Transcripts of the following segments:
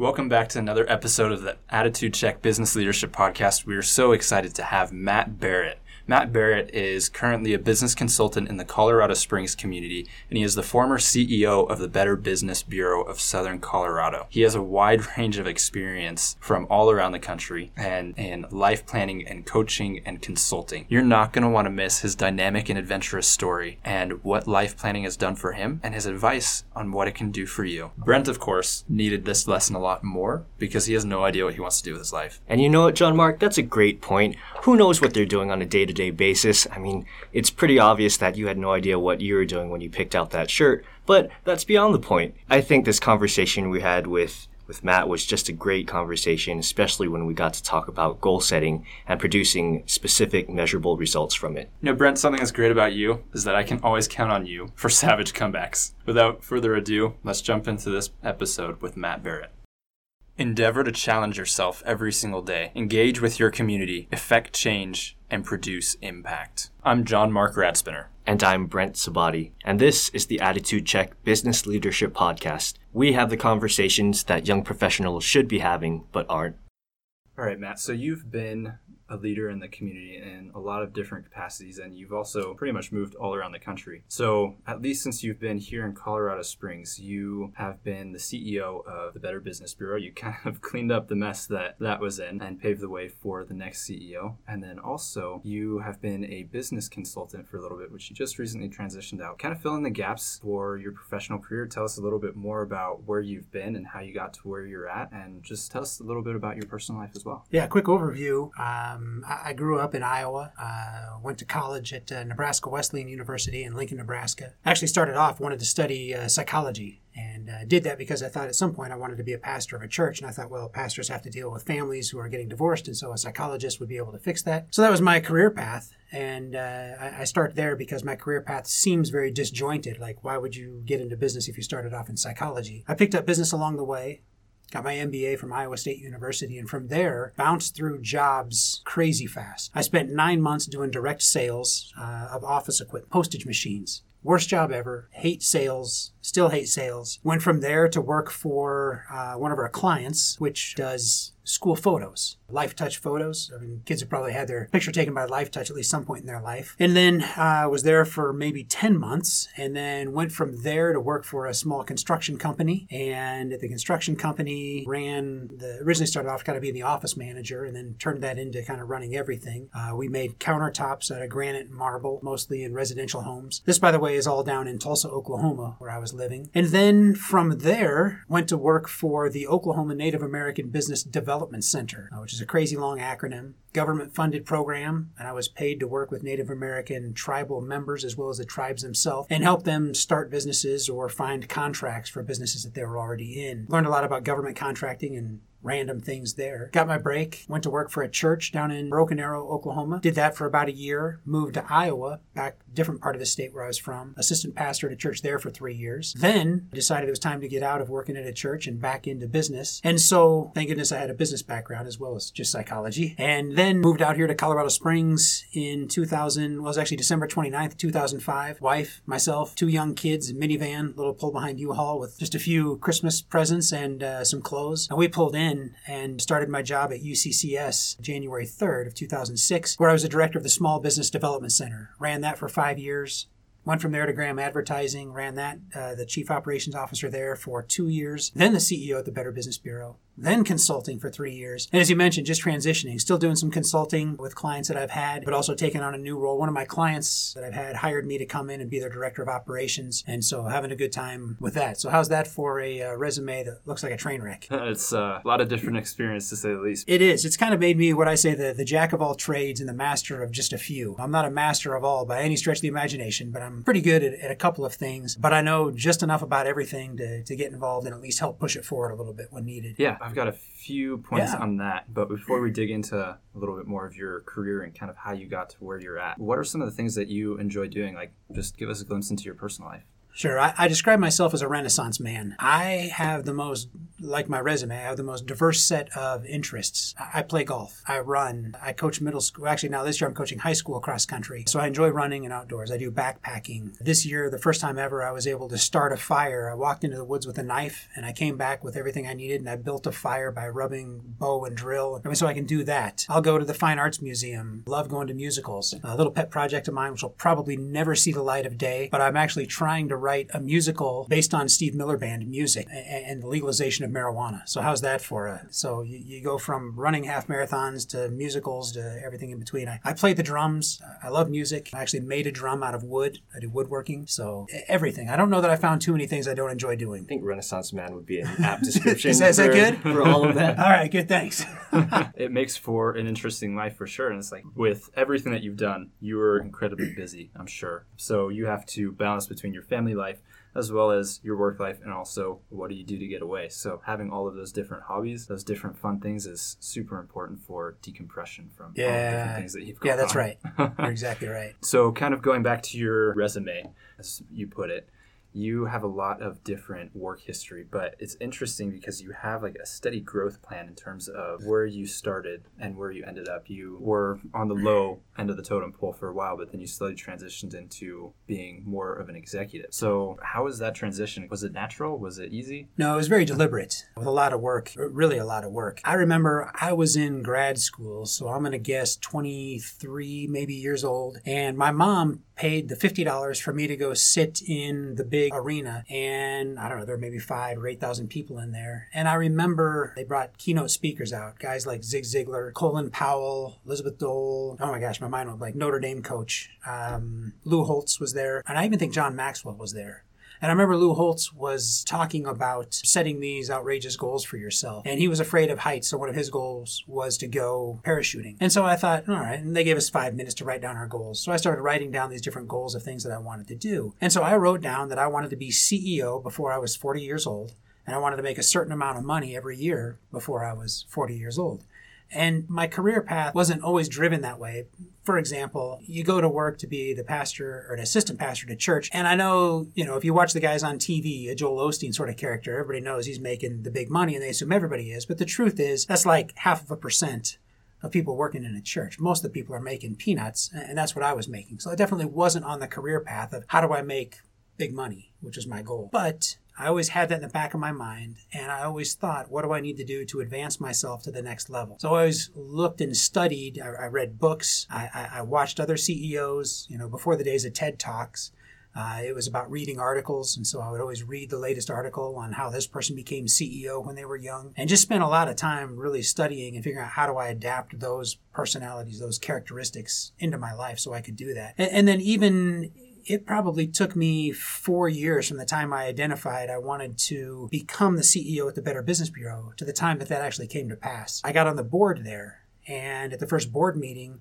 Welcome back to another episode of the Attitude Check Business Leadership Podcast. We are so excited to have Matt Barrett. Matt Barrett is currently a business consultant in the Colorado Springs community, and he is the former CEO of the Better Business Bureau of Southern Colorado. He has a wide range of experience from all around the country and in life planning and coaching and consulting. You're not going to want to miss his dynamic and adventurous story and what life planning has done for him and his advice on what it can do for you. Brent, of course, needed this lesson a lot more because he has no idea what he wants to do with his life. And you know what, John Mark? That's a great point. Who knows what they're doing on a day to day basis? I mean, it's pretty obvious that you had no idea what you were doing when you picked out that shirt, but that's beyond the point. I think this conversation we had with with Matt was just a great conversation, especially when we got to talk about goal setting and producing specific measurable results from it. You know, Brent, something that's great about you is that I can always count on you for savage comebacks. Without further ado, let's jump into this episode with Matt Barrett. Endeavor to challenge yourself every single day. Engage with your community, effect change, and produce impact. I'm John Mark Radspinner. And I'm Brent Sabati. And this is the Attitude Check Business Leadership Podcast. We have the conversations that young professionals should be having, but aren't. All right, Matt. So you've been a leader in the community in a lot of different capacities, and you've also pretty much moved all around the country. So, at least since you've been here in Colorado Springs, you have been the CEO of the Better Business Bureau. You kind of cleaned up the mess that that was in and paved the way for the next CEO. And then also, you have been a business consultant for a little bit, which you just recently transitioned out. Kind of fill in the gaps for your professional career. Tell us a little bit more about where you've been and how you got to where you're at, and just tell us a little bit about your personal life as well. Yeah, quick overview. Um, um, I, grew up in Iowa, uh, went to college at uh, Nebraska Wesleyan University in Lincoln, Nebraska. Actually, started off wanted to study uh, psychology and uh, did that because I thought at some point I wanted to be a pastor of a church. And I thought, well, pastors have to deal with families who are getting divorced, and so a psychologist would be able to fix that. So that was my career path. And uh, I, I start there because my career path seems very disjointed. Like, why would you get into business if you started off in psychology? I picked up business along the way got my MBA from Iowa State University, and from there bounced through jobs crazy fast. I spent nine months doing direct sales uh, of office equipment, postage machines. Worst job ever. Hate sales. Still hate sales. Went from there to work for uh, one of our clients, which does school photos, Lifetouch photos. I mean, kids have probably had their picture taken by Lifetouch at least some point in their life. And then I uh, was there for maybe 10 months and then went from there to work for a small construction company. And at the construction company, ran the originally started off kind of being the office manager and then turned that into kind of running everything. Uh, we made countertops out of granite and marble, mostly in residential homes. This, by the way, is all down in Tulsa, Oklahoma, where I was living. And then from there, went to work for the Oklahoma Native American Business Development Development Center, uh, which is a crazy long acronym, government funded program. And I was paid to work with Native American tribal members as well as the tribes themselves and help them start businesses or find contracts for businesses that they were already in. Learned a lot about government contracting and random things there. Got my break, went to work for a church down in Broken Arrow, Oklahoma. Did that for about a year, moved to Iowa, back different part of the state where I was from. Assistant pastor at a church there for three years. Then decided it was time to get out of working at a church and back into business. And so, thank goodness I had a business background as well as just psychology. And then moved out here to Colorado Springs in 2000, well, was actually December 29th, 2005. Wife, myself, two young kids, minivan, little pull behind U-Haul with just a few Christmas presents and uh, some clothes. And we pulled in in and started my job at UCCS January 3rd of 2006, where I was the director of the Small Business Development Center. Ran that for five years. Went from there to Graham Advertising, ran that, uh, the chief operations officer there for two years, then the CEO at the Better Business Bureau then consulting for three years. And as you mentioned, just transitioning, still doing some consulting with clients that I've had, but also taking on a new role. One of my clients that I've had hired me to come in and be their director of operations. And so having a good time with that. So, how's that for a uh, resume that looks like a train wreck? It's uh, a lot of different experience to say the least. It is. It's kind of made me what I say the, the jack of all trades and the master of just a few. I'm not a master of all by any stretch of the imagination, but I'm pretty good at, at a couple of things. But I know just enough about everything to, to get involved and at least help push it forward a little bit when needed. Yeah. I've got a few points yeah. on that. But before we dig into a little bit more of your career and kind of how you got to where you're at, what are some of the things that you enjoy doing? Like, just give us a glimpse into your personal life. Sure. I, I describe myself as a Renaissance man. I have the most, like my resume, I have the most diverse set of interests. I, I play golf. I run. I coach middle school. Actually, now this year I'm coaching high school cross country. So I enjoy running and outdoors. I do backpacking. This year, the first time ever, I was able to start a fire. I walked into the woods with a knife and I came back with everything I needed and I built a fire by rubbing bow and drill. I mean, so I can do that. I'll go to the Fine Arts Museum. Love going to musicals. A little pet project of mine, which will probably never see the light of day, but I'm actually trying to write a musical based on Steve Miller Band music and the legalization of marijuana. So how's that for a? So you, you go from running half marathons to musicals to everything in between. I, I played the drums. I love music. I actually made a drum out of wood. I do woodworking. So everything. I don't know that I found too many things I don't enjoy doing. I think Renaissance Man would be an apt description. is, that, is that for, good? For all of that. all right, good. Thanks. it makes for an interesting life for sure. And it's like with everything that you've done, you are incredibly busy, I'm sure. So you have to balance between your family life as well as your work life and also what do you do to get away. So having all of those different hobbies, those different fun things is super important for decompression from yeah. different things that you've got. Yeah, that's on. right. You're exactly right. So kind of going back to your resume, as you put it, you have a lot of different work history, but it's interesting because you have like a steady growth plan in terms of where you started and where you ended up. You were on the low end of the totem pole for a while, but then you slowly transitioned into being more of an executive. So, how was that transition? Was it natural? Was it easy? No, it was very deliberate with a lot of work, really a lot of work. I remember I was in grad school, so I'm going to guess 23 maybe years old, and my mom paid the $50 for me to go sit in the big arena and I don't know, there were maybe five or 8,000 people in there. And I remember they brought keynote speakers out, guys like Zig Ziglar, Colin Powell, Elizabeth Dole. Oh my gosh, my mind went like Notre Dame coach. Um, Lou Holtz was there. And I even think John Maxwell was there. And I remember Lou Holtz was talking about setting these outrageous goals for yourself. And he was afraid of heights. So one of his goals was to go parachuting. And so I thought, all right. And they gave us five minutes to write down our goals. So I started writing down these different goals of things that I wanted to do. And so I wrote down that I wanted to be CEO before I was 40 years old. And I wanted to make a certain amount of money every year before I was 40 years old. And my career path wasn't always driven that way. For example, you go to work to be the pastor or an assistant pastor to church. And I know, you know, if you watch the guys on TV, a Joel Osteen sort of character, everybody knows he's making the big money and they assume everybody is. But the truth is, that's like half of a percent of people working in a church. Most of the people are making peanuts, and that's what I was making. So I definitely wasn't on the career path of how do I make big money, which is my goal. But I always had that in the back of my mind, and I always thought, what do I need to do to advance myself to the next level? So I always looked and studied. I, I read books. I, I, I, watched other CEOs. You know, before the days of TED Talks, uh, it was about reading articles, and so I would always read the latest article on how this person became CEO when they were young, and just spent a lot of time really studying and figuring out how do I adapt those personalities, those characteristics into my life, so I could do that. and, and then even it probably took me four years from the time I identified I wanted to become the CEO at the Better Business Bureau to the time that that actually came to pass. I got on the board there, and at the first board meeting,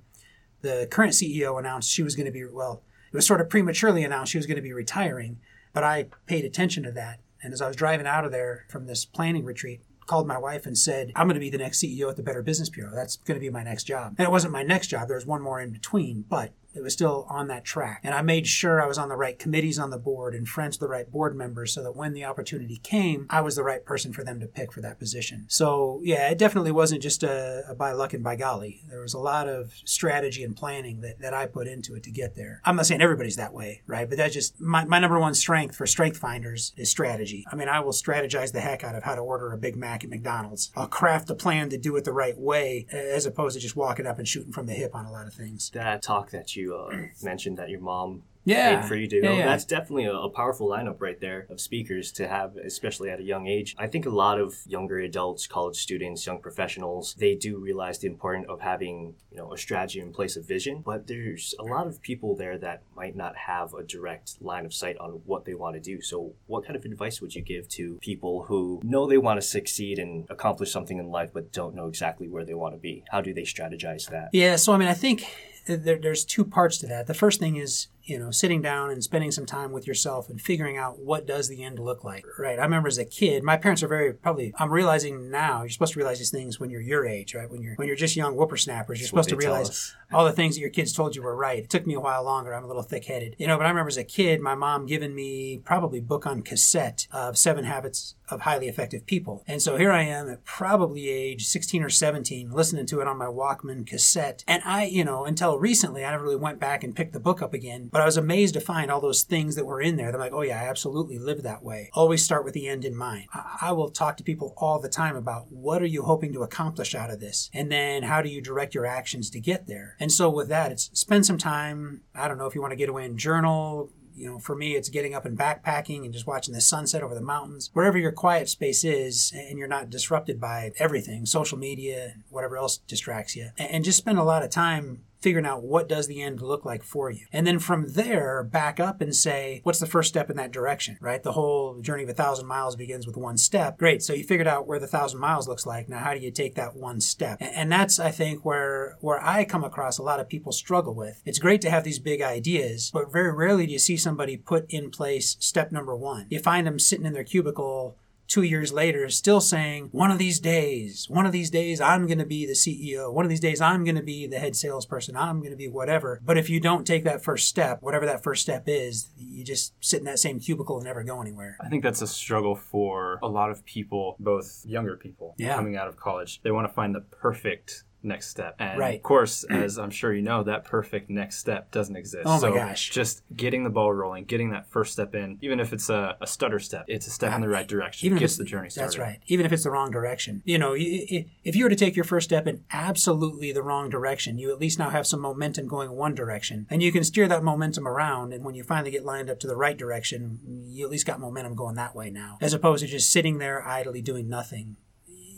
the current CEO announced she was going to be, well, it was sort of prematurely announced she was going to be retiring, but I paid attention to that. And as I was driving out of there from this planning retreat, called my wife and said, I'm going to be the next CEO at the Better Business Bureau. That's going to be my next job. And it wasn't my next job. There was one more in between, but it was still on that track. And I made sure I was on the right committees on the board and friends with the right board members so that when the opportunity came, I was the right person for them to pick for that position. So, yeah, it definitely wasn't just a, a by luck and by golly. There was a lot of strategy and planning that, that I put into it to get there. I'm not saying everybody's that way, right? But that's just my, my number one strength for strength finders is strategy. I mean, I will strategize the heck out of how to order a Big Mac at McDonald's. I'll craft a plan to do it the right way as opposed to just walking up and shooting from the hip on a lot of things. That talk that you uh, mentioned that your mom yeah. paid for you to yeah, go. yeah. That's definitely a, a powerful lineup right there of speakers to have, especially at a young age. I think a lot of younger adults, college students, young professionals, they do realize the importance of having, you know, a strategy in place of vision. But there's a lot of people there that might not have a direct line of sight on what they want to do. So what kind of advice would you give to people who know they want to succeed and accomplish something in life but don't know exactly where they want to be? How do they strategize that? Yeah, so I mean, I think there, there's two parts to that. The first thing is you know, sitting down and spending some time with yourself and figuring out what does the end look like. Right. I remember as a kid, my parents are very probably. I'm realizing now. You're supposed to realize these things when you're your age, right? When you're when you're just young whippersnappers, you're supposed to realize all the things that your kids told you were right. It took me a while longer. I'm a little thick headed, you know. But I remember as a kid, my mom giving me probably book on cassette of Seven Habits of Highly Effective People, and so here I am at probably age 16 or 17, listening to it on my Walkman cassette. And I, you know, until recently, I never really went back and picked the book up again. But I was amazed to find all those things that were in there. They're like, oh yeah, I absolutely live that way. Always start with the end in mind. I, I will talk to people all the time about what are you hoping to accomplish out of this, and then how do you direct your actions to get there. And so with that, it's spend some time. I don't know if you want to get away and journal, you know, for me, it's getting up and backpacking and just watching the sunset over the mountains. Wherever your quiet space is and you're not disrupted by everything, social media, whatever else distracts you, and just spend a lot of time figuring out what does the end look like for you. And then from there, back up and say, what's the first step in that direction, right? The whole journey of a thousand miles begins with one step. Great. So you figured out where the thousand miles looks like. Now, how do you take that one step? And that's, I think, where, where I come across a lot of people struggle with. It's great to have these big ideas, but very rarely do you see somebody put in place step number one. You find them sitting in their cubicle two years later is still saying, one of these days, one of these days, I'm going to be the CEO. One of these days, I'm going to be the head salesperson. I'm going to be whatever. But if you don't take that first step, whatever that first step is, you just sit in that same cubicle and never go anywhere. I think that's a struggle for a lot of people, both younger people Yeah. coming out of college. They want to find the perfect next step. And Right. of course, as I'm sure you know, that perfect next step doesn't exist. Oh my so gosh. Just getting the ball rolling, getting that first step in, even if it's a, a stutter step, it's a step in the ah, right direction. Even if gets it's the journey started. That's right. Even if it's the wrong direction. You know, if you were to take your first step in absolutely the wrong direction, you at least now have some momentum going one direction. And you can steer that momentum around. And when you finally get lined up to the right direction, you at least got momentum going that way now, as opposed to just sitting there idly doing nothing.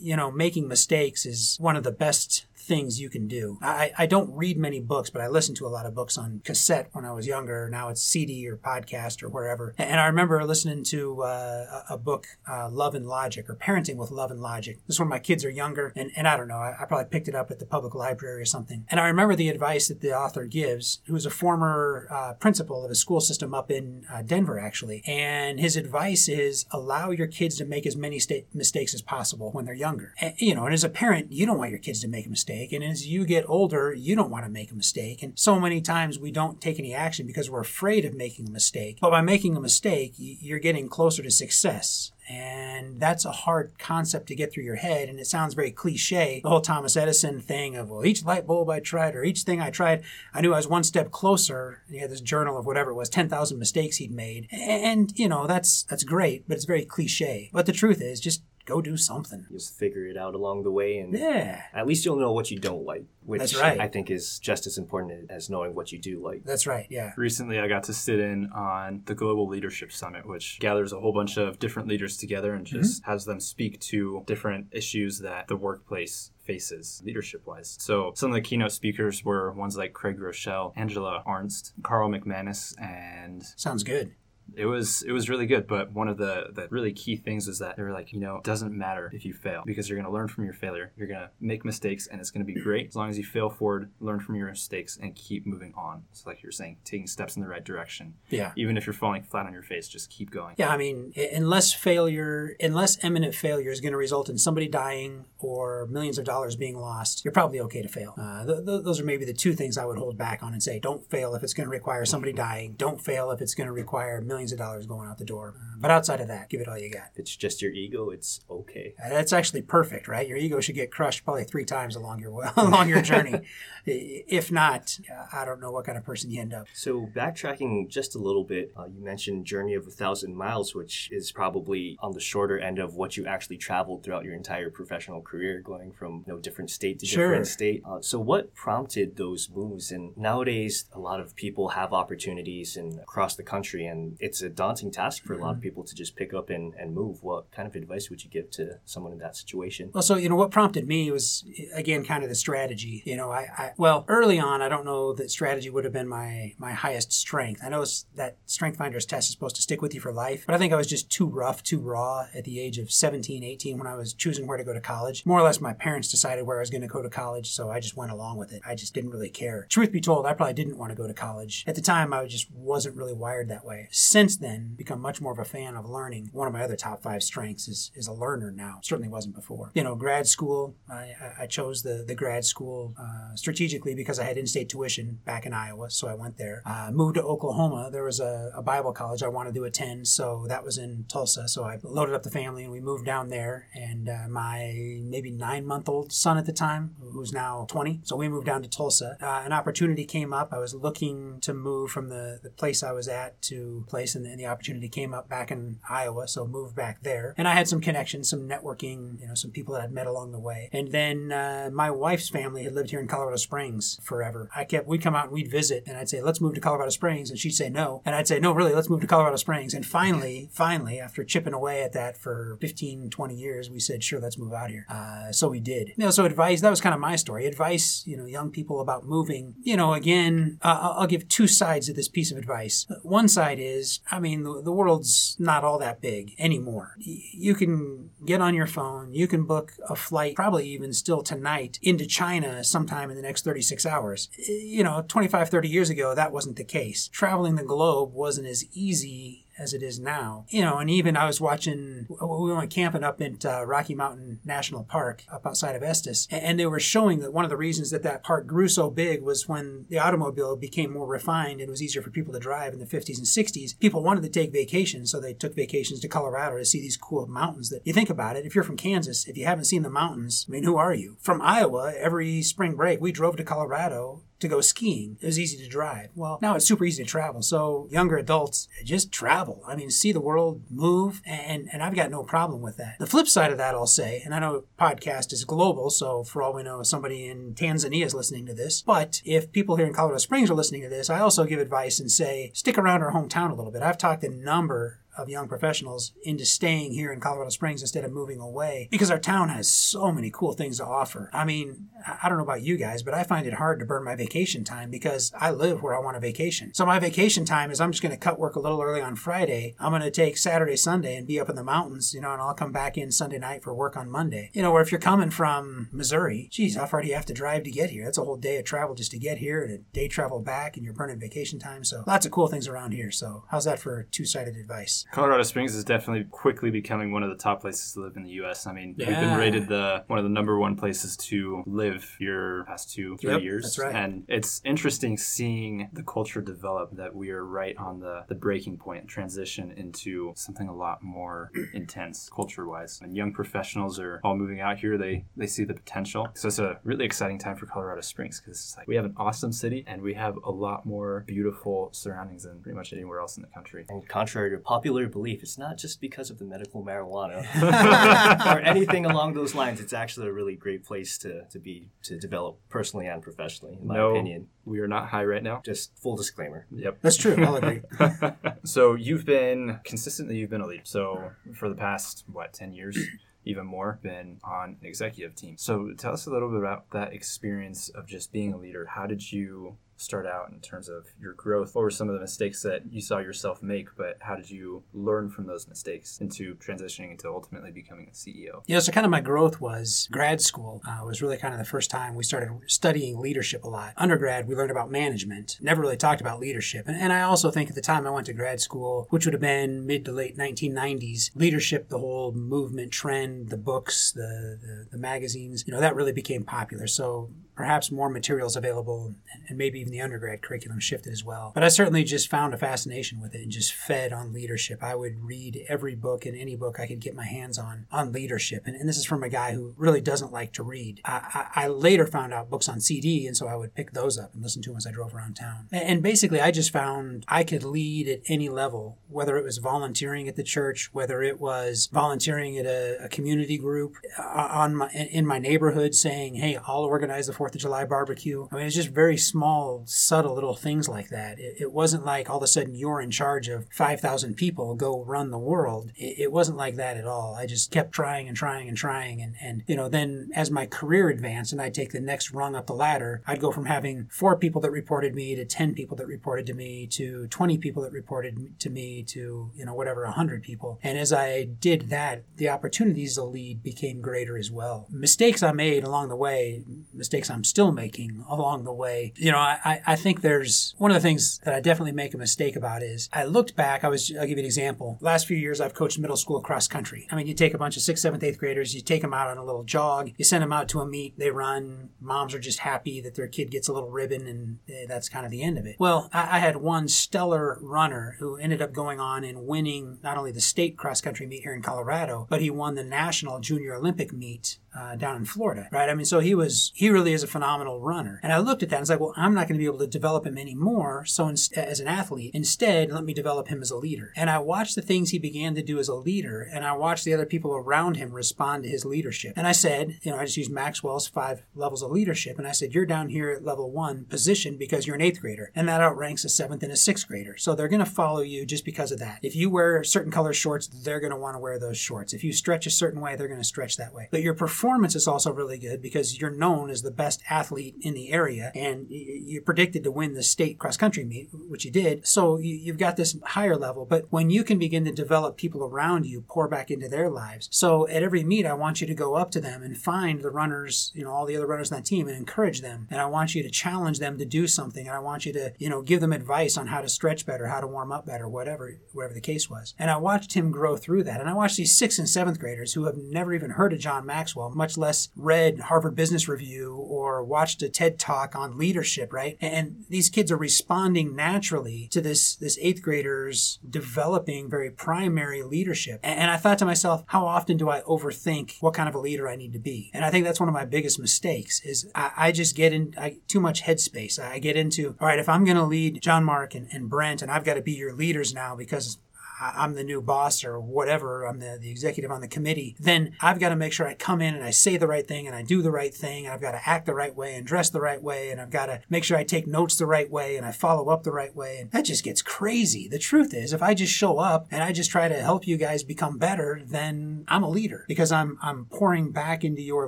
You know, making mistakes is one of the best things you can do. I, I don't read many books, but I listened to a lot of books on cassette when I was younger. Now it's CD or podcast or wherever. And I remember listening to uh, a book, uh, Love and Logic, or Parenting with Love and Logic. This is when my kids are younger, and, and I don't know, I, I probably picked it up at the public library or something. And I remember the advice that the author gives, who was a former uh, principal of a school system up in uh, Denver, actually. And his advice is allow your kids to make as many sta- mistakes as possible when they're younger. And, you know, and as a parent, you don't want your kids to make a mistake. And as you get older, you don't want to make a mistake. And so many times we don't take any action because we're afraid of making a mistake. But by making a mistake, you're getting closer to success. And that's a hard concept to get through your head. And it sounds very cliche. The whole Thomas Edison thing of, well, each light bulb I tried or each thing I tried, I knew I was one step closer. And he had this journal of whatever it was, 10,000 mistakes he'd made. And, you know, that's, that's great, but it's very cliche. But the truth is, just go do something. You'll figure it out along the way, and Yeah. at least you'll know what you don't like, which That's right. I think is just as important as knowing what you do like. That's right. Yeah. Recently, I got to sit in on the Global Leadership Summit, which gathers a whole bunch of different leaders together and just mm-hmm. has them speak to different issues that the workplace faces leadership wise. So, some of the keynote speakers were ones like Craig Groeschel, Angela Ahrendts, Carl McManus, and Sounds good. It was it was really good but one of the the really key things is that they were like you know it doesn't matter if you fail because you're going to learn from your failure you're going to make mistakes and it's going to be great as long as you fail forward learn from your mistakes and keep moving on so like you're saying taking steps in the right direction Yeah. even if you're falling flat on your face just keep going Yeah, I mean, unless failure, unless imminent failure is going to result in somebody dying or millions of dollars being lost, you're probably okay to fail. Uh, th- th- those are maybe the two things I would hold back on and say, don't fail if it's going to require somebody dying. Don't fail if it's going to require millions of dollars going out the door. Uh, but outside of that, give it all you got. If it's just your ego, it's okay. Uh, That's actually perfect, right? Your ego should get crushed probably three times along your along your journey. If not, uh, I don't know what kind of person you end up. So backtracking just a little bit, uh, you mentioned journey of a thousand miles, which is probably on the shorter end of what you actually traveled throughout your entire professional career, going from you know different state to Sure. different state. Uh, so what prompted those moves? And nowadays, a lot of people have opportunities in across the country, and it's it's a daunting task for a lot of mm. people to just pick up and, and move. What kind of advice would you give to someone in that situation? Well, so you know what prompted me was again kind of the strategy. You know, I, I well early on, I don't know that strategy would have been my my highest strength. I know that Strength Finders test is supposed to stick with you for life, but I think I was just too rough, too raw at the age of 17, 18 when I was choosing where to go to college. More or less, my parents decided where I was going to go to college, so I just went along with it. I just didn't really care. Truth be told, I probably didn't want to go to college at the time. I just wasn't really wired that way. Since then, become much more of a fan of learning. One of my other top five strengths is is a learner now. Certainly wasn't before. You know, grad school. I, I chose the the grad school uh, strategically because I had in-state tuition back in Iowa, so I went there. Uh, moved to Oklahoma. There was a, a Bible college I wanted to attend, so that was in Tulsa. So I loaded up the family and we moved down there. And uh, my maybe nine month old son at the time, who's now 20, so we moved down to Tulsa. Uh, an opportunity came up. I was looking to move from the, the place I was at to place, and the, and the opportunity came up back in Iowa, so moved back there. And I had some connections, some networking, you know, some people that I'd met along the way. And then uh, my wife's family had lived here in Colorado Springs forever. I kept, we'd come out and we'd visit, and I'd say, let's move to Colorado Springs. And she'd say no. And I'd say, no, really, let's move to Colorado Springs. And finally, finally, after chipping away at that for 15, 20 years, we said, sure, let's move out here. Uh, so we did. You know, so advice, that was kind of my story. Advice, you know, young people about moving. You know, again, uh, I'll give two sides of this piece of advice. One side is, I mean, the, the world's not all that big anymore. You can get on your phone, you can book a flight, probably even still tonight, into China sometime in the next 36 hours. You know, 25, 30 years ago, that wasn't the case. Traveling the globe wasn't as easy as it is now. You know, and even I was watching, we went camping up at uh, Rocky Mountain National Park up outside of Estes, and they were showing that one of the reasons that that park grew so big was when the automobile became more refined and it was easier for people to drive in the 50s and 60s. People wanted to take vacations, so they took vacations to Colorado to see these cool mountains that you think about it. If you're from Kansas, if you haven't seen the mountains, I mean, who are you? From Iowa, every spring break, we drove to Colorado to go skiing. It was easy to drive. Well, now it's super easy to travel. So younger adults just travel. I mean, see the world move, and and I've got no problem with that. The flip side of that, I'll say, and I know podcast is global, so for all we know, somebody in Tanzania is listening to this. But if people here in Colorado Springs are listening to this, I also give advice and say stick around our hometown a little bit. I've talked a number of young professionals into staying here in Colorado Springs instead of moving away because our town has so many cool things to offer. I mean, I don't know about you guys, but I find it hard to burn my vacation time because I live where I want to vacation. So my vacation time is I'm just going to cut work a little early on Friday. I'm going to take Saturday, Sunday and be up in the mountains, you know, and I'll come back in Sunday night for work on Monday. You know, or if you're coming from Missouri, geez, how far do you have to drive to get here? That's a whole day of travel just to get here and a day travel back and you're burning vacation time. So lots of cool things around here. So how's that for two-sided advice? Colorado Springs is definitely quickly becoming one of the top places to live in the U.S. I mean, yeah. we've been rated the one of the number one places to live your past two, three yep, years. That's right. And it's interesting seeing the culture develop that we are right on the, the breaking point, transition into something a lot more intense culture-wise. And young professionals are all moving out here. They they see the potential. So it's a really exciting time for Colorado Springs because it's like we have an awesome city and we have a lot more beautiful surroundings than pretty much anywhere else in the country. And contrary to popular belief, it's not just because of the medical marijuana or anything along those lines. It's actually a really great place to, to be to develop personally and professionally, in my no, opinion. We are not high right now. Just full disclaimer. Yep. That's true. I'll agree. so you've been consistently you've been a leader. So for the past what, ten years? even more, been on an executive team. So tell us a little bit about that experience of just being a leader. How did you start out in terms of your growth? What were some of the mistakes that you saw yourself make, but how did you learn from those mistakes into transitioning into ultimately becoming a CEO? Yeah, so kind of my growth was grad school uh, was really kind of the first time we started studying leadership a lot. Undergrad, we learned about management, never really talked about leadership. And, and I also think at the time I went to grad school, which would have been mid to late 1990s, leadership, the whole movement trend, the books, the, the, the magazines, you know, that really became popular. So perhaps more materials available and maybe even the undergrad curriculum shifted as well. But I certainly just found a fascination with it and just fed on leadership. I would read every book and any book I could get my hands on on leadership. And, and this is from a guy who really doesn't like to read. I, I, I, later found out books on CD, and so I would pick those up and listen to them as I drove around town. And, and basically, I just found I could lead at any level, whether it was volunteering at the church, whether it was volunteering at a, a community group uh, on my in my neighborhood, saying, "Hey, I'll organize the Fourth of July barbecue." I mean, it's just very small subtle little things like that. It, it wasn't like all of a sudden you're in charge of 5,000 people, go run the world. It, it wasn't like that at all. I just kept trying and trying and trying. And, and, you know, then as my career advanced and I'd take the next rung up the ladder, I'd go from having four people that reported me to 10 people that reported to me to 20 people that reported to me to, you know, whatever, 100 people. And as I did that, the opportunities to lead became greater as well. Mistakes I made along the way, mistakes I'm still making along the way, you know, I, I think there's one of the things that I definitely make a mistake about is I looked back, I was, I'll give you an example. Last few years, I've coached middle school cross country. I mean, you take a bunch of sixth, seventh, eighth graders, you take them out on a little jog, you send them out to a meet, they run, moms are just happy that their kid gets a little ribbon and eh, that's kind of the end of it. Well, I, I had one stellar runner who ended up going on and winning not only the state cross country meet here in Colorado, but he won the national junior Olympic meet uh, down in Florida, right? I mean, so he was, he really is a phenomenal runner. And I looked at that and was like, well, I'm not going to be able to develop him anymore. So in, as an athlete, instead, let me develop him as a leader. And I watched the things he began to do as a leader, and I watched the other people around him respond to his leadership. And I said, you know, I just used Maxwell's five levels of leadership, and I said, you're down here at level one position because you're an eighth grader, and that outranks a seventh and a sixth grader. So they're going to follow you just because of that. If you wear certain color shorts, they're going to want to wear those shorts. If you stretch a certain way, they're going to stretch that way. But your performance is also really good because you're known as the best athlete in the area and you're predicted to win the state cross country meet, which you did. So you've got this higher level. But when you can begin to develop people around you, pour back into their lives. So at every meet, I want you to go up to them and find the runners, you know, all the other runners on that team and encourage them. And I want you to challenge them to do something. And I want you to, you know, give them advice on how to stretch better, how to warm up better, whatever, whatever the case was. And I watched him grow through that. And I watched these sixth and seventh graders who have never even heard of John Maxwell, much less read Harvard Business Review or watched a TED talk on leadership, right? And these kids are responding naturally to this, this eighth graders developing very primary leadership. And I thought to myself, how often do I overthink what kind of a leader I need to be? And I think that's one of my biggest mistakes is I, I just get in I, too much headspace. I get into, all right, if I'm going to lead John Mark and, and Brent and I've got to be your leaders now because I'm the new boss or whatever, I'm the, the executive on the committee, then I've got to make sure I come in and I say the right thing and I do the right thing. And I've got to act the right way and dress the right way. And I've got to make sure I take notes the right way and I follow up the right way. And that just gets crazy. The truth is, if I just show up and I just try to help you guys become better, then I'm a leader because I'm, I'm pouring back into your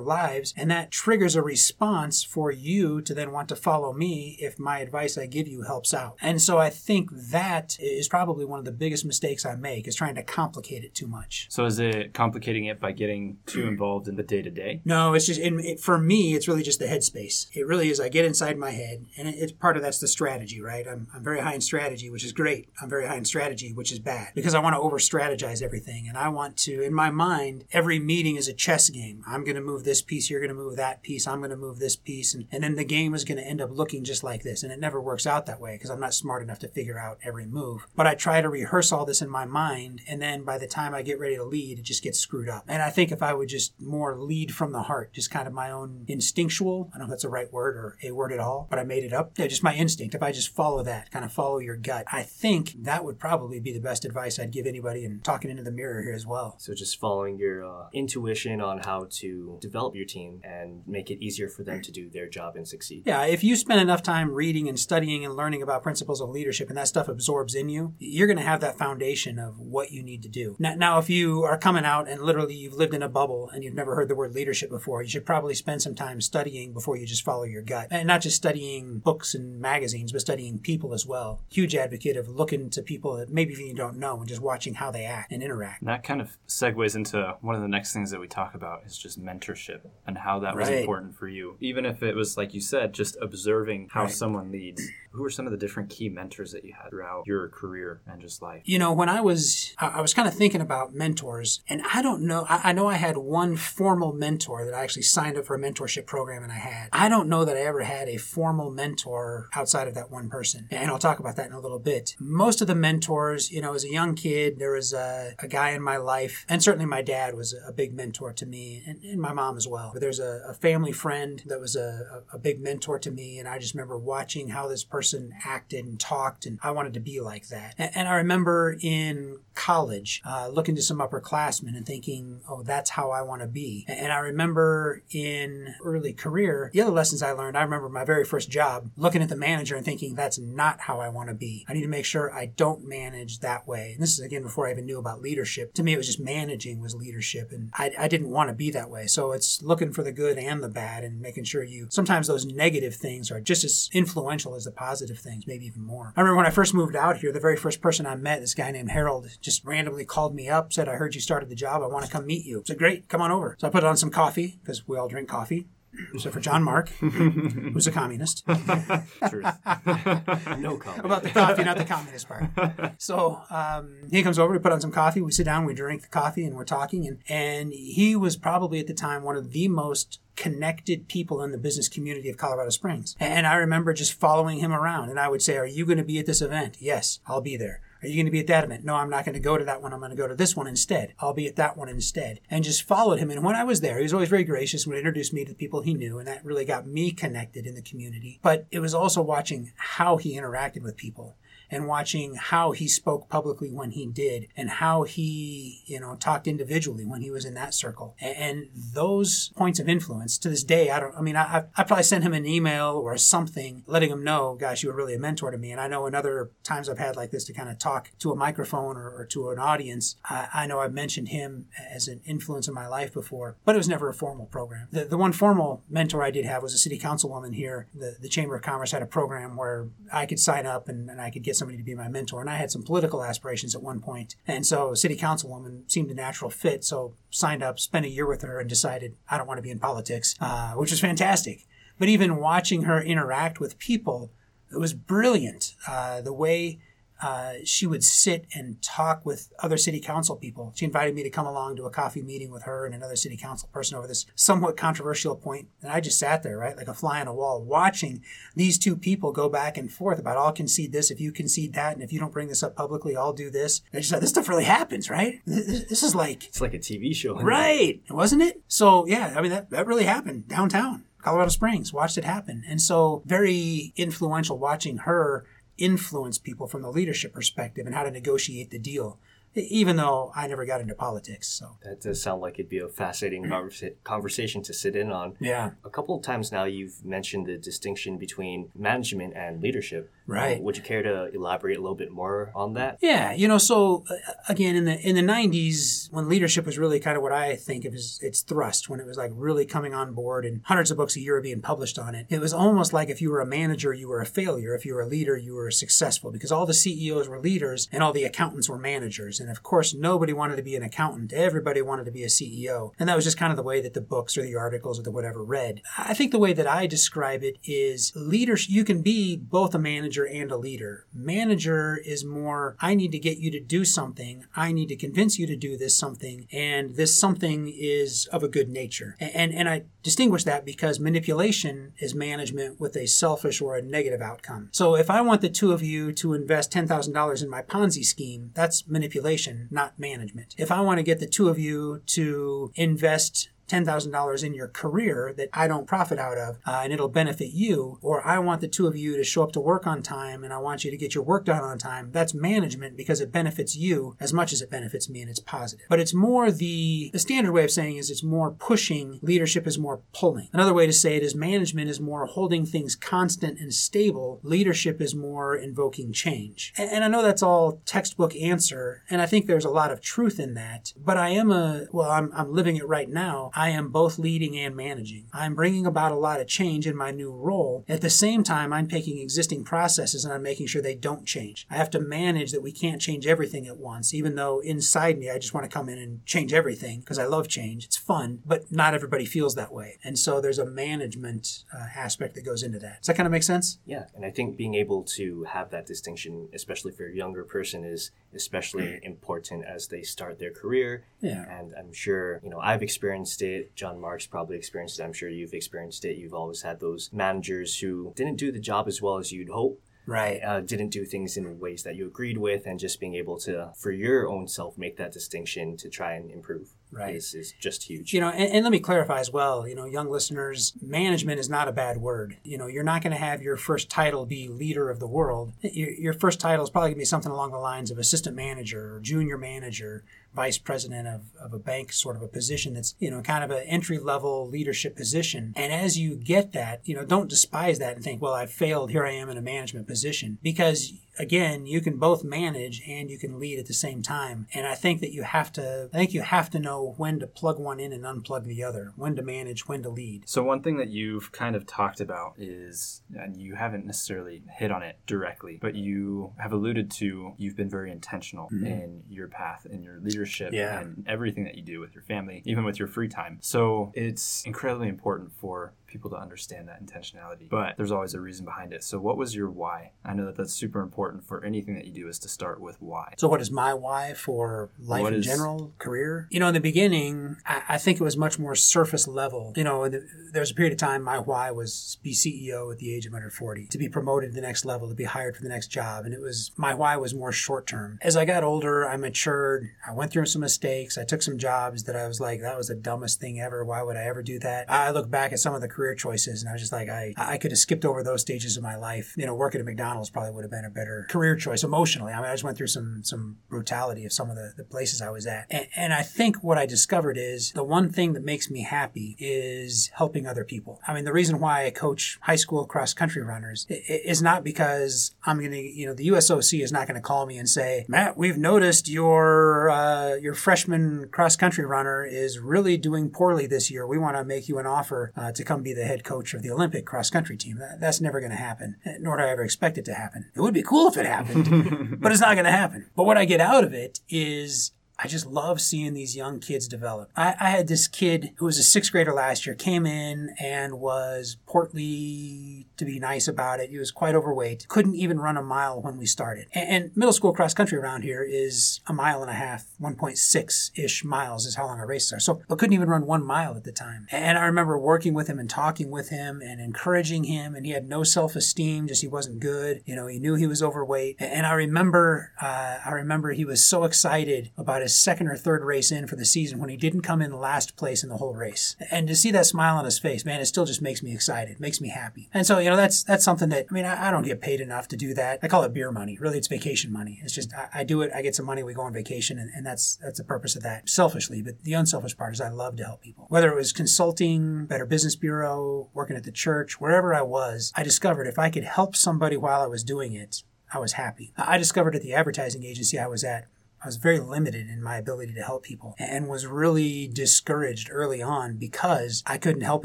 lives. And that triggers a response for you to then want to follow me if my advice I give you helps out. And so I think that is probably one of the biggest mistakes mistakes I make is trying to complicate it too much. So is it complicating it by getting too involved in the day to day? No, it's just in, it, for me. It's really just the headspace. It really is. I get inside my head, and it, it's part of that's the strategy, right? I'm, I'm very high in strategy, which is great. I'm very high in strategy, which is bad because I want to over strategize everything, and I want to in my mind every meeting is a chess game. I'm going to move this piece. You're going to move that piece. I'm going to move this piece, and, and then the game is going to end up looking just like this, and it never works out that way because I'm not smart enough to figure out every move. But I try to rehearse all this in my mind. And then by the time I get ready to lead, it just gets screwed up. And I think if I would just more lead from the heart, just kind of my own instinctual, I don't know if that's a right word or a word at all, but I made it up. Yeah, just my instinct. If I just follow that, kind of follow your gut, I think that would probably be the best advice I'd give anybody and talking into the mirror here as well. So just following your uh, intuition on how to develop your team and make it easier for them to do their job and succeed. Yeah, if you spend enough time reading and studying and learning about principles of leadership and that stuff absorbs in you, you're going to have that foundation of what you need to do. Now, now, if you are coming out and literally you've lived in a bubble and you've never heard the word leadership before, you should probably spend some time studying before you just follow your gut. And not just studying books and magazines, but studying people as well. Huge advocate of looking to people that maybe even you don't know and just watching how they act and interact. And that kind of segues into one of the next things that we talk about is just mentorship and how that was Right. important for you. Even if it was, like you said, just observing how Right. someone leads. Who are some of the different key mentors that you had throughout your career and just life? You know, when I was, I was kind of thinking about mentors, and I don't know, I, I know I had one formal mentor that I actually signed up for a mentorship program and I had. I don't know that I ever had a formal mentor outside of that one person. And I'll talk about that in a little bit. Most of the mentors, you know, as a young kid, there was a, a guy in my life, and certainly my dad was a big mentor to me, and, and my mom as well. But there's a, a family friend that was a, a big mentor to me, and I just remember watching how this person person acted and talked, and I wanted to be like that. And, and I remember in college uh, looking to some upperclassmen and thinking, oh, that's how I want to be. And I remember in early career, the other lessons I learned, I remember my very first job looking at the manager and thinking, that's not how I want to be. I need to make sure I don't manage that way. And this is again before I even knew about leadership. To me, it was just managing was leadership. And I, I didn't want to be that way. So it's looking for the good and the bad and making sure you, sometimes those negative things are just as influential as the positive things, maybe even more. I remember when I first moved out here, the very first person I met, this guy named Harold, just randomly called me up, said, I heard you started the job. I want to come meet you. I said, great, come on over. So I put on some coffee because we all drink coffee. So for John Mark, who's a communist. Truth. no comment. About the coffee, not the communist part. So um, he comes over, we put on some coffee, we sit down, we drink the coffee, and we're talking. And, and he was probably at the time one of the most connected people in the business community of Colorado Springs. And I remember just following him around. And I would say, Are you going to be at this event? Yes, I'll be there. Are you going to be at that event? No, I'm not going to go to that one. I'm going to go to this one instead. I'll be at that one instead. And just followed him. And when I was there, he was always very gracious, and would introduce me to the people he knew. And that really got me connected in the community. But it was also watching how he interacted with people and watching how he spoke publicly when he did and how he, you know, talked individually when he was in that circle. And, those points of influence to this day, I don't, I mean, I, I probably sent him an email or something letting him know, gosh, you were really a mentor to me. And I know in other times I've had like this to kind of talk to a microphone or, or to an audience, I, I, know I've mentioned him as an influence in my life before, but it was never a formal program. The, the one formal mentor I did have was a city councilwoman here. The, the Chamber of Commerce had a program where I could sign up and, and I could get somebody to be my mentor. And I had some political aspirations at one point. And so city councilwoman seemed a natural fit. So signed up, spent a year with her and decided I don't want to be in politics, uh, which was fantastic. But even watching her interact with people, it was brilliant. Uh, the way uh, she would sit and talk with other city council people. She invited me to come along to a coffee meeting with her and another city council person over this somewhat controversial point. And I just sat there, right, like a fly on a wall, watching these two people go back and forth about, I'll concede this if you concede that. And if you don't bring this up publicly, I'll do this. And I just thought, this stuff really happens, right? This, this is like. It's like a TV show. Right. It? Wasn't it? So, yeah, I mean, that, that really happened downtown. Colorado Springs, watched it happen. And so very influential watching her influence people from the leadership perspective and how to negotiate the deal even though I never got into politics. So that does sound like it'd be a fascinating conversa- conversation to sit in on. Yeah. A couple of times now you've mentioned the distinction between management and leadership. Right. Would you care to elaborate a little bit more on that? Yeah. You know, so uh, again, in the in the '90s, when leadership was really kind of what I think of as its thrust, when it was like really coming on board, and hundreds of books a year are being published on it, it was almost like if you were a manager, you were a failure. If you were a leader, you were successful because all the CEOs were leaders and all the accountants were managers. And of course, nobody wanted to be an accountant. Everybody wanted to be a CEO. And that was just kind of the way that the books or the articles or the whatever read. I think the way that I describe it is leadership, you can be both a manager and a leader. Manager is more, I need to get you to do something. I need to convince you to do this something. And this something is of a good nature. And, and, and I distinguish that because manipulation is management with a selfish or a negative outcome. So if I want the two of you to invest $10,000 in my Ponzi scheme, that's manipulation not management. If I want to get the two of you to invest $10,000 in your career that I don't profit out of uh, and it'll benefit you, or I want the two of you to show up to work on time and I want you to get your work done on time, that's management because it benefits you as much as it benefits me and it's positive. But it's more the, the standard way of saying is it's more pushing, leadership is more pulling. Another way to say it is management is more holding things constant and stable, leadership is more invoking change. And, and I know that's all textbook answer, and I think there's a lot of truth in that, but I am a, well, I'm, I'm living it right now. Am both leading and managing. I'm bringing about a lot of change in my new role. At the same time, I'm taking existing processes and I'm making sure they don't change. I have to manage that we can't change everything at once, even though inside me I just want to come in and change everything because I love change. It's fun, but not everybody feels that way. And so there's a management uh, aspect that goes into that. Does that kind of make sense? Yeah, and I think being able to have that distinction, especially for a younger person, is especially important as they start their career. Yeah. And I'm sure, you know, I've experienced it it. John Mark's probably experienced it. I'm sure you've experienced it. You've always had those managers who didn't do the job as well as you'd hope. Right. Uh, didn't do things in ways that you agreed with, and just being able to, for your own self, make that distinction to try and improve. Right. is, is just huge. You know, and, and let me clarify as well, you know, young listeners, management is not a bad word. You know, you're not going to have your first title be leader of the world. Your, your first title is probably going to be something along the lines of assistant manager or junior manager vice president of, of a bank sort of a position that's you know kind of an entry level leadership position and as you get that you know don't despise that and think well i failed here i am in a management position because again, you can both manage and you can lead at the same time. And I think that you have to, I think you have to know when to plug one in and unplug the other, when to manage, when to lead. So one thing that you've kind of talked about is, and you haven't necessarily hit on it directly, but you have alluded to you've been very intentional mm-hmm. in your path, in your leadership, yeah. and everything that you do with your family, even with your free time. So it's incredibly important for people to understand that intentionality. But there's always a reason behind it. So what was your why? I know that that's super important for anything that you do is to start with why. So what is my why for life what in is, general, career? You know, in the beginning, I, I, think it was much more surface level. You know, the, there was a period of time my why was be CEO at the age of under 40, to be promoted to the next level, to be hired for the next job. And it was, my why was more short term. As I got older, I matured. I went through some mistakes. I took some jobs that I was like, that was the dumbest thing ever. Why would I ever do that? I look back at some of the career choices, and I was just like, I I could have skipped over those stages of my life. You know, working at McDonald's probably would have been a better career choice emotionally. I mean, I just went through some some brutality of some of the, the places I was at, and, and I think what I discovered is the one thing that makes me happy is helping other people. I mean, the reason why I coach high school cross country runners is not because I'm going to, you know, the USOC is not going to call me and say, Matt, we've noticed your uh, your freshman cross country runner is really doing poorly this year. We want to make you an offer uh, to come be the head coach of the Olympic cross country team. That, that's never going to happen, nor do I ever expect it to happen. It would be cool if it happened, but it's not going to happen. But what I get out of it is I just love seeing these young kids develop. I, I, had this kid who was a sixth grader last year, came in and was portly to be nice about it. He was quite overweight, couldn't even run a mile when we started. And, and middle school cross country around here is a mile and a half, 1.6 ish miles is how long our races are. So, but couldn't even run one mile at the time. And I remember working with him and talking with him and encouraging him. And he had no self esteem, just he wasn't good. You know, he knew he was overweight. And I remember, uh, I remember he was so excited about his second or third race in for the season when he didn't come in last place in the whole race. And to see that smile on his face, man, it still just makes me excited, makes me happy. And so, you know, that's that's something that I mean, I, I don't get paid enough to do that. I call it beer money. Really, it's vacation money. It's just I, I do it, I get some money, we go on vacation, and, and that's that's the purpose of that. Selfishly, but the unselfish part is I love to help people. Whether it was consulting, Better Business Bureau, working at the church, wherever I was, I discovered if I could help somebody while I was doing it, I was happy. I discovered at the advertising agency I was at I was very limited in my ability to help people and was really discouraged early on because I couldn't help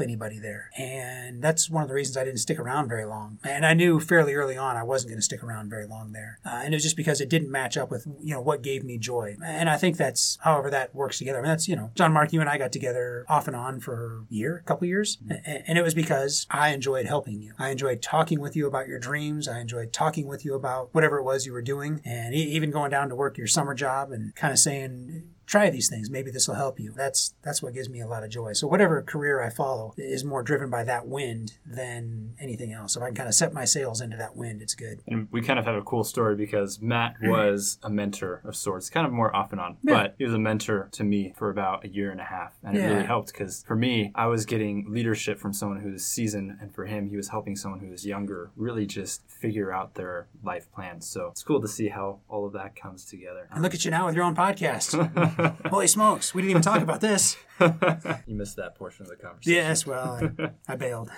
anybody there. And that's one of the reasons I didn't stick around very long. And I knew fairly early on I wasn't going to stick around very long there. Uh, and it was just because it didn't match up with, you know, what gave me joy. And I think that's, however that works together. I mean, that's, you know, John Mark, you and I got together off and on for a year, a couple years. And it was because I enjoyed helping you. I enjoyed talking with you about your dreams. I enjoyed talking with you about whatever it was you were doing and even going down to work your summer job job and kind of saying try these things. Maybe this will help you. That's that's what gives me a lot of joy. So whatever career I follow is more driven by that wind than anything else. If I can kind of set my sails into that wind, it's good. And we kind of have a cool story because Matt mm-hmm. was a mentor of sorts, kind of more off and on, yeah. but he was a mentor to me for about a year and a half, and it really helped because for me, I was getting leadership from someone who was seasoned, and for him, he was helping someone who was younger really just figure out their life plans. So it's cool to see how all of that comes together. And look at you now with your own podcast. Holy smokes, we didn't even talk about this. you missed that portion of the conversation. Yes, well, I, I bailed.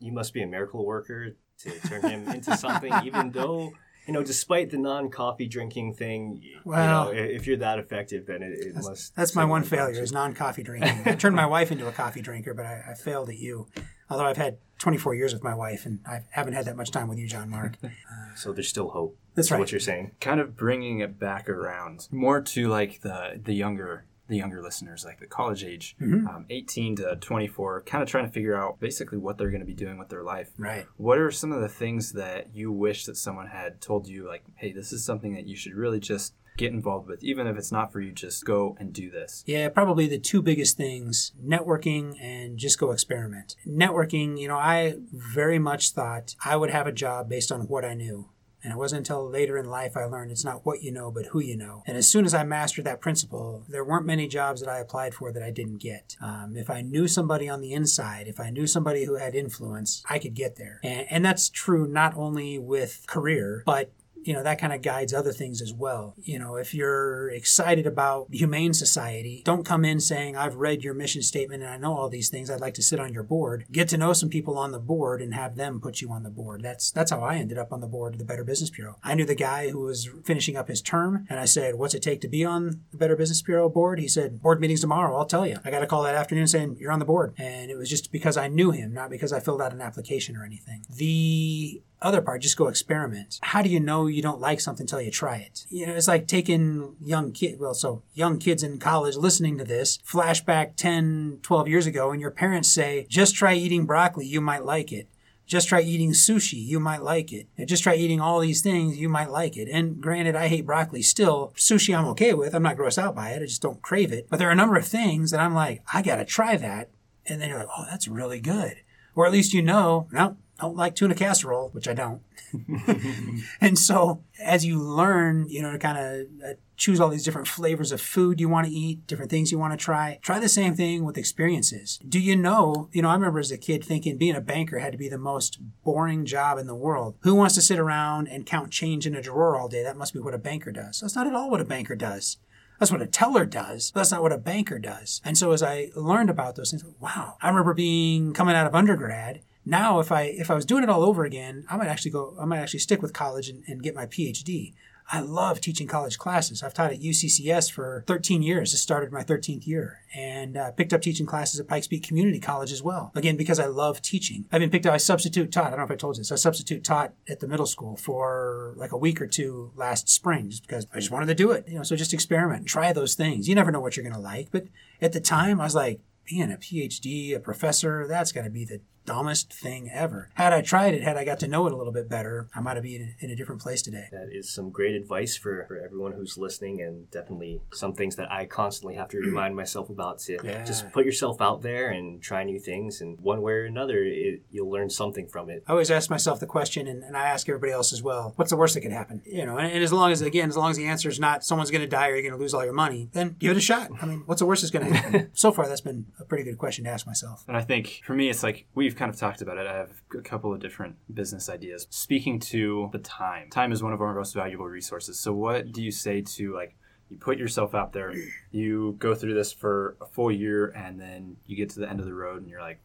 You must be a miracle worker to turn him into something, even though you know, despite the non-coffee drinking thing, well, you know, if you're that effective, then it, it that's, must. That's my one failure is non-coffee drinking. I turned my wife into a coffee drinker, but I, I, failed at you. Although I've had 24 years with my wife, and I haven't had that much time with you, John Mark. Uh, so there's still hope. That's right. What you're saying. Kind of bringing it back around more to like the the younger the younger listeners, like the college age, mm-hmm. um, 18 to 24, kind of trying to figure out basically what they're going to be doing with their life. Right. What are some of the things that you wish that someone had told you, like, hey, this is something that you should really just get involved with even if it's not for you just go and do this yeah probably the two biggest things networking and just go experiment networking you know i very much thought i would have a job based on what i knew And it wasn't until later in life I learned it's not what you know, but who you know. And as soon as I mastered that principle, there weren't many jobs that I applied for that I didn't get. Um, if I knew somebody on the inside, if I knew somebody who had influence, I could get there. And, and that's true not only with career, but you know, that kind of guides other things as well. You know, if you're excited about humane society, don't come in saying, I've read your mission statement and I know all these things. I'd like to sit on your board. Get to know some people on the board and have them put you on the board. That's that's how I ended up on the board of the Better Business Bureau. I knew the guy who was finishing up his term and I said, What's it take to be on the Better Business Bureau board? He said, Board meetings tomorrow, I'll tell you. I got a call that afternoon saying, You're on the board. And it was just because I knew him, not because I filled out an application or anything. The other part, just go experiment. How do you know you don't like something until you try it? You know, it's like taking young kids, well, so young kids in college listening to this, flashback 10, 12 years ago, and your parents say, just try eating broccoli, you might like it. Just try eating sushi, you might like it. And just try eating all these things, you might like it. And granted, I hate broccoli still. Sushi I'm okay with. I'm not grossed out by it. I just don't crave it. But there are a number of things that I'm like, I gotta try that. And then you're like, oh, that's really good. Or at least you know, no, don't like tuna casserole, which I don't. and so as you learn, you know, to kind of uh, choose all these different flavors of food you want to eat, different things you want to try, try the same thing with experiences. Do you know, you know, I remember as a kid thinking being a banker had to be the most boring job in the world. Who wants to sit around and count change in a drawer all day? That must be what a banker does. That's not at all what a banker does. That's what a teller does. That's not what a banker does. And so as I learned about those things, wow, I remember being coming out of undergrad now if i if i was doing it all over again i might actually go i might actually stick with college and, and get my phd i love teaching college classes. I've taught at uccs for 13 years. This started my 13th year. And uh, picked up teaching classes at pikes peak community college as well. Again because i love teaching. I've been picked up i substitute taught i don't know if i told you this i substitute taught at the middle school for like a week or two last spring just because i just wanted to do it you know so just experiment and try those things. You never know what you're going to like. But at the time i was like being a phd a professor that's got to be the dumbest thing ever. Had I tried it, had I got to know it a little bit better, I might have been in a different place today. That is some great advice for, for everyone who's listening, and definitely some things that I constantly have to remind myself about to yeah. just put yourself out there and try new things. And one way or another, it, you'll learn something from it. I always ask myself the question, and, and I ask everybody else as well what's the worst that could happen? You know, and, and as long as, again, as long as the answer is not someone's going to die or you're going to lose all your money, then give it a shot. I mean, what's the worst that's going to happen? so far, that's been a pretty good question to ask myself. And I think for me, it's like we've kind of talked about it. I have a couple of different business ideas. Speaking to the time, time is one of our most valuable resources. So, what do you say to like you put yourself out there, you go through this for a full year, and then you get to the end of the road, and you're like,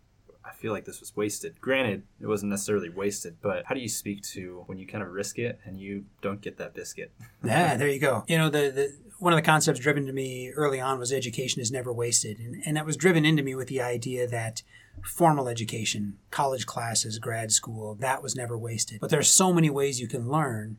I feel like this was wasted. Granted, it wasn't necessarily wasted, but how do you speak to when you kind of risk it and you don't get that biscuit? yeah, there you go. You know, the, the one of the concepts driven to me early on was education is never wasted. And, and that was driven into me with the idea that formal education, college classes, grad school, that was never wasted. But there's so many ways you can learn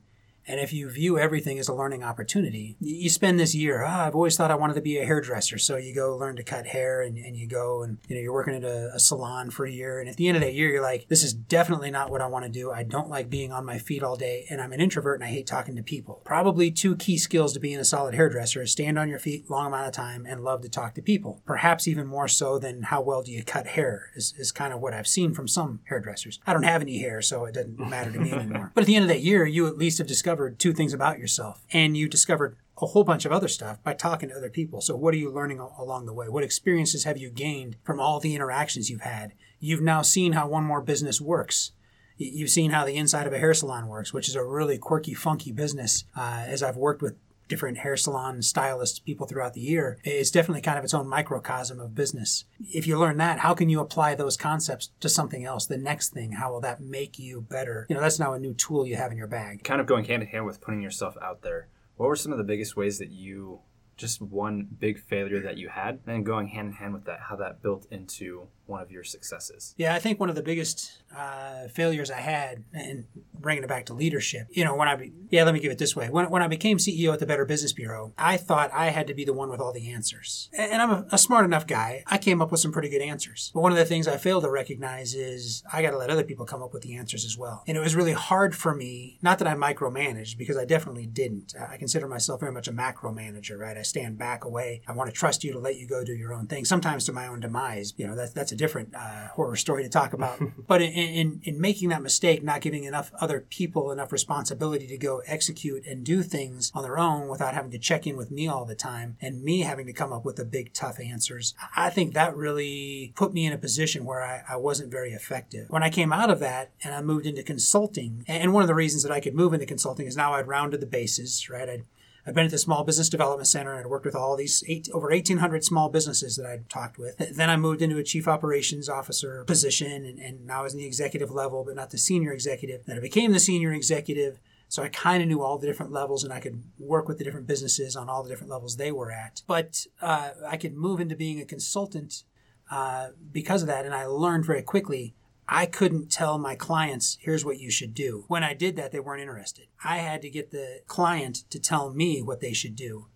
and if you view everything as a learning opportunity, you spend this year, oh, I've always thought I wanted to be a hairdresser. So you go learn to cut hair and, and you go and you know, you're working at a, a salon for a year. And at the end of that year, you're like, this is definitely not what I want to do. I don't like being on my feet all day. And I'm an introvert and I hate talking to people. Probably two key skills to being a solid hairdresser is stand on your feet long amount of time and love to talk to people. Perhaps even more so than how well do you cut hair is, is kind of what I've seen from some hairdressers. I don't have any hair, so it doesn't matter to me anymore. But at the end of that year, you at least have discovered discovered two things about yourself and you discovered a whole bunch of other stuff by talking to other people. So, what are you learning along the way? What experiences have you gained from all the interactions you've had? You've now seen how one more business works. You've seen how the inside of a hair salon works, which is a really quirky, funky business. Uh, as I've worked with different hair salon stylists, people throughout the year. It's definitely kind of its own microcosm of business. If you learn that, how can you apply those concepts to something else? The next thing, how will that make you better? You know, that's now a new tool you have in your bag. Kind of going hand in hand with putting yourself out there. What were some of the biggest ways that you just one big failure that you had and going hand in hand with that how that built into one of your successes? Yeah i think one of the biggest uh, failures i had and bringing it back to leadership you know when i be, yeah let me give it this way. When, when i became ceo at the better business bureau i thought i had to be the one with all the answers. And i'm a, a smart enough guy. I came up with some pretty good answers. But one of the things i failed to recognize is i got to let other people come up with the answers as well. And it was really hard for me not that i micromanaged because i definitely didn't. I consider myself very much a macro manager right? I stand back away. I want to trust you to let you go do your own thing, sometimes to my own demise. You know, that's, that's a different uh, horror story to talk about. but in, in in making that mistake, not giving enough other people enough responsibility to go execute and do things on their own without having to check in with me all the time, and me having to come up with the big tough answers, I think that really put me in a position where I, I wasn't very effective. When I came out of that and I moved into consulting, and one of the reasons that I could move into consulting is now I'd rounded the bases, right? I'd I've been at the Small Business Development Center and I'd worked with all these eight, over 1,800 small businesses that I'd talked with. Then I moved into a chief operations officer position and, and now I was in the executive level, but not the senior executive. Then I became the senior executive. So I kind of knew all the different levels and I could work with the different businesses on all the different levels they were at. But uh, I could move into being a consultant uh, because of that. And I learned very quickly I couldn't tell my clients, here's what you should do. When I did that, they weren't interested. I had to get the client to tell me what they should do.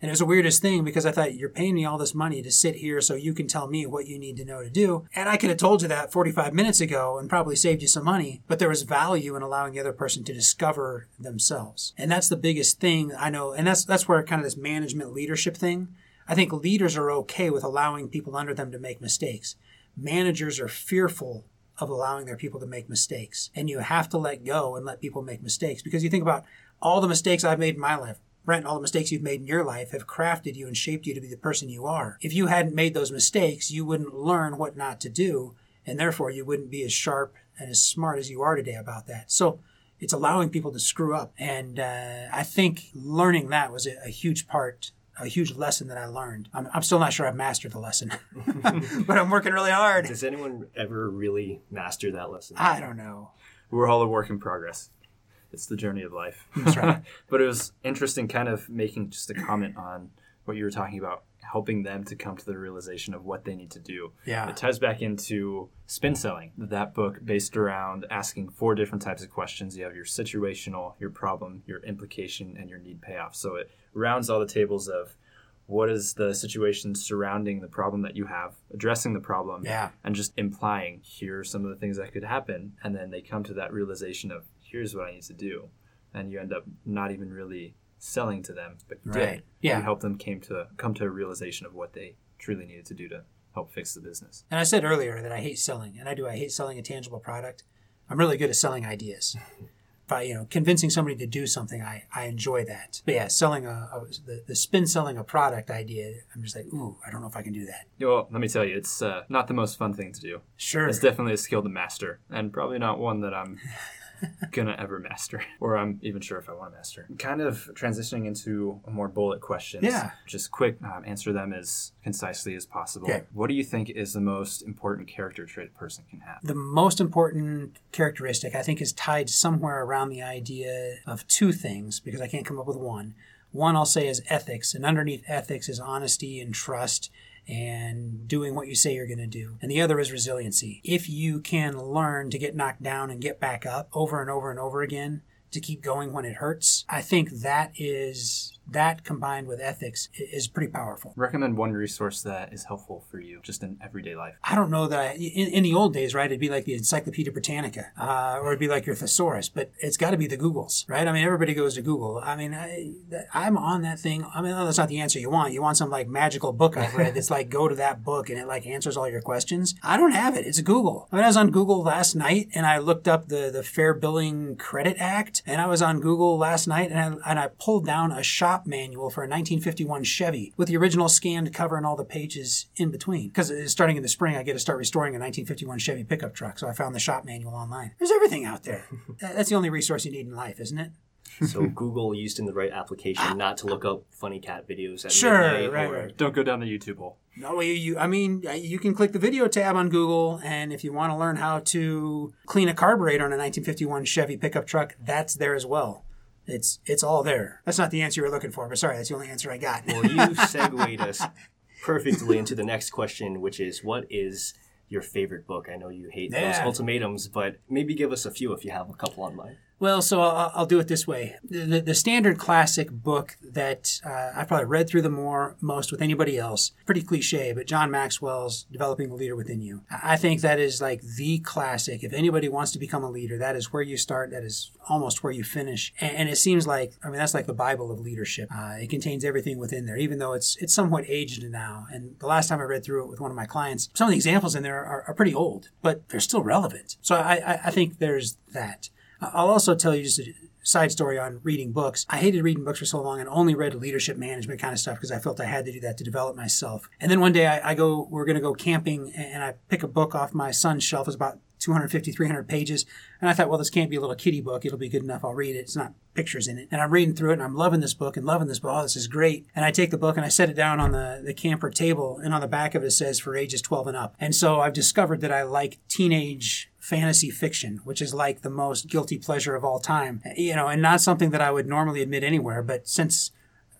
And it was the weirdest thing because I thought you're paying me all this money to sit here so you can tell me what you need to know to do. And I could have told you that 45 minutes ago and probably saved you some money, but there was value in allowing the other person to discover themselves. And that's the biggest thing I know. And that's, that's where kind of this management leadership thing. I think leaders are okay with allowing people under them to make mistakes. Managers are fearful of allowing their people to make mistakes. And you have to let go and let people make mistakes because you think about all the mistakes I've made in my life. Brent, all the mistakes you've made in your life have crafted you and shaped you to be the person you are. If you hadn't made those mistakes, you wouldn't learn what not to do, and therefore you wouldn't be as sharp and as smart as you are today about that. So it's allowing people to screw up. And uh, I think learning that was a, a huge part a huge lesson that I learned. I'm, I'm still not sure I've mastered the lesson, but I'm working really hard. Does anyone ever really master that lesson? I don't know. We're all a work in progress. It's the journey of life. That's right. but it was interesting, kind of making just a comment on what you were talking about, helping them to come to the realization of what they need to do. Yeah. It ties back into spin selling. That book based around asking four different types of questions. You have your situational, your problem, your implication, and your need payoff. So it rounds all the tables of what is the situation surrounding the problem that you have, addressing the problem, Yeah. and just implying here are some of the things that could happen, and then they come to that realization of here's what I need to do, and you end up not even really selling to them, but you Right. did. Yeah. you help them came to come to a realization of what they truly needed to do to help fix the business. And I said earlier that I hate selling, and I do. I hate selling a tangible product. I'm really good at selling ideas. By you know convincing somebody to do something, I, I enjoy that. But yeah, selling a, a the, the spin selling a product idea, I'm just like, ooh, I don't know if I can do that. Well, let me tell you, it's uh, not the most fun thing to do. Sure. It's definitely a skill to master, and probably not one that I'm gonna ever master, or I'm even sure if I want to master. Kind of transitioning into more bullet questions. Yeah. Just quick, um, answer them as concisely as possible. Okay. What do you think is the most important character trait a person can have? The most important characteristic, I think, is tied somewhere around the idea of two things, because I can't come up with one. One I'll say is ethics, and underneath ethics is honesty and trust and doing what you say you're going to do. And the other is resiliency. If you can learn to get knocked down and get back up over and over and over again, to keep going when it hurts, I think that is that combined with ethics is pretty powerful. Recommend one resource that is helpful for you just in everyday life. I don't know that I, in, in the old days, right? It'd be like the Encyclopedia Britannica, uh, or it'd be like your thesaurus, but it's got to be the Googles, right? I mean, everybody goes to Google. I mean, I, I'm on that thing. I mean, that's not the answer you want. You want some like magical book I've read that's like go to that book and it like answers all your questions. I don't have it. It's Google. I mean, I was on Google last night and I looked up the the Fair Billing Credit Act, and I was on Google last night and I, and I pulled down a shop manual for a 1951 Chevy with the original scanned cover and all the pages in between. Because starting in the spring, I get to start restoring a 1951 Chevy pickup truck, so I found the shop manual online. There's everything out there. That's the only resource you need in life, isn't it? So Google used in the right application, ah. not to look up funny cat videos at Sure, midnight right, or right. Don't go down the YouTube hole. No, you, you, I mean, you can click the video tab on Google, and if you want to learn how to clean a carburetor on a 1951 Chevy pickup truck, that's there as well. It's it's all there. That's not the answer you were looking for, but sorry, that's the only answer I got. Well, you segued us perfectly into the next question, which is what is your favorite book? I know you hate those ultimatums, but maybe give us a few if you have a couple on mind. Well, so I'll, I'll do it this way. The, the, standard classic book that uh, I've probably read through the more most with anybody else, pretty cliche, but John Maxwell's Developing the Leader Within You. I think that is like the classic. If anybody wants to become a leader, that is where you start. That is almost where you finish. And, and it seems like, I mean, that's like the Bible of leadership. Uh, it contains everything within there, even though it's it's somewhat aged now. And the last time I read through it with one of my clients, some of the examples in there are, are pretty old, but they're still relevant. So I, I, I think there's that. I'll also tell you just a side story on reading books. I hated reading books for so long and only read leadership management kind of stuff because I felt I had to do that to develop myself. And then one day I, I go, we're going to go camping and I pick a book off my son's shelf. It's about 250, 300 pages. And I thought, well, this can't be a little kiddie book. It'll be good enough. I'll read it. It's not pictures in it. And I'm reading through it and I'm loving this book and loving this book. Oh, this is great. And I take the book and I set it down on the, the camper table. And on the back of it, it says for ages 12 and up. And so I've discovered that I like teenage fantasy fiction, which is like the most guilty pleasure of all time. You know, and not something that I would normally admit anywhere. But since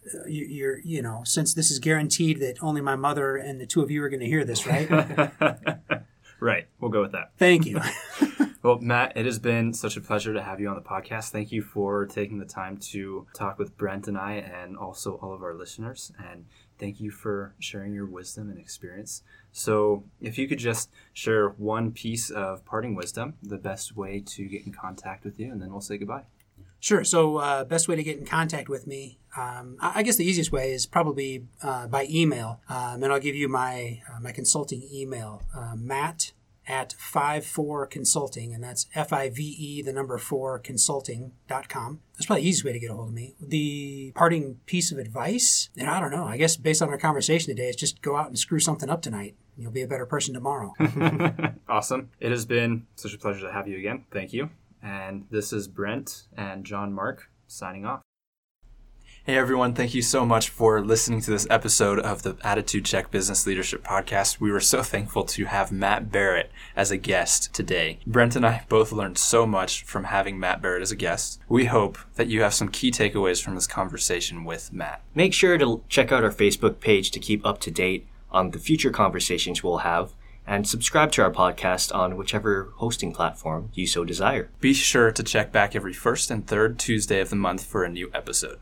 uh, you're, you know, since this is guaranteed that only my mother and the two of you are going to hear this, right? right. We'll go with that. Thank you. well, Matt, it has been such a pleasure to have you on the podcast. Thank you for taking the time to talk with Brent and I and also all of our listeners. And thank you for sharing your wisdom and experience. So, if you could just share one piece of parting wisdom, the best way to get in contact with you, and then we'll say goodbye. Sure. So, uh, best way to get in contact with me, um, I guess the easiest way is probably uh, by email, um, and I'll give you my uh, my consulting email, uh, Matt at five four consulting, and that's F I V E the number four consulting.com. That's probably the easiest way to get a hold of me. The parting piece of advice, and I don't know. I guess based on our conversation today, is just go out and screw something up tonight. You'll be a better person tomorrow. awesome. It has been such a pleasure to have you again. Thank you. And this is Brent and John Mark signing off. Hey everyone, thank you so much for listening to this episode of the Attitude Check Business Leadership Podcast. We were so thankful to have Matt Barrett as a guest today. Brent and I both learned so much from having Matt Barrett as a guest. We hope that you have some key takeaways from this conversation with Matt. Make sure to check out our Facebook page to keep up to date on the future conversations we'll have and subscribe to our podcast on whichever hosting platform you so desire. Be sure to check back every first and third Tuesday of the month for a new episode.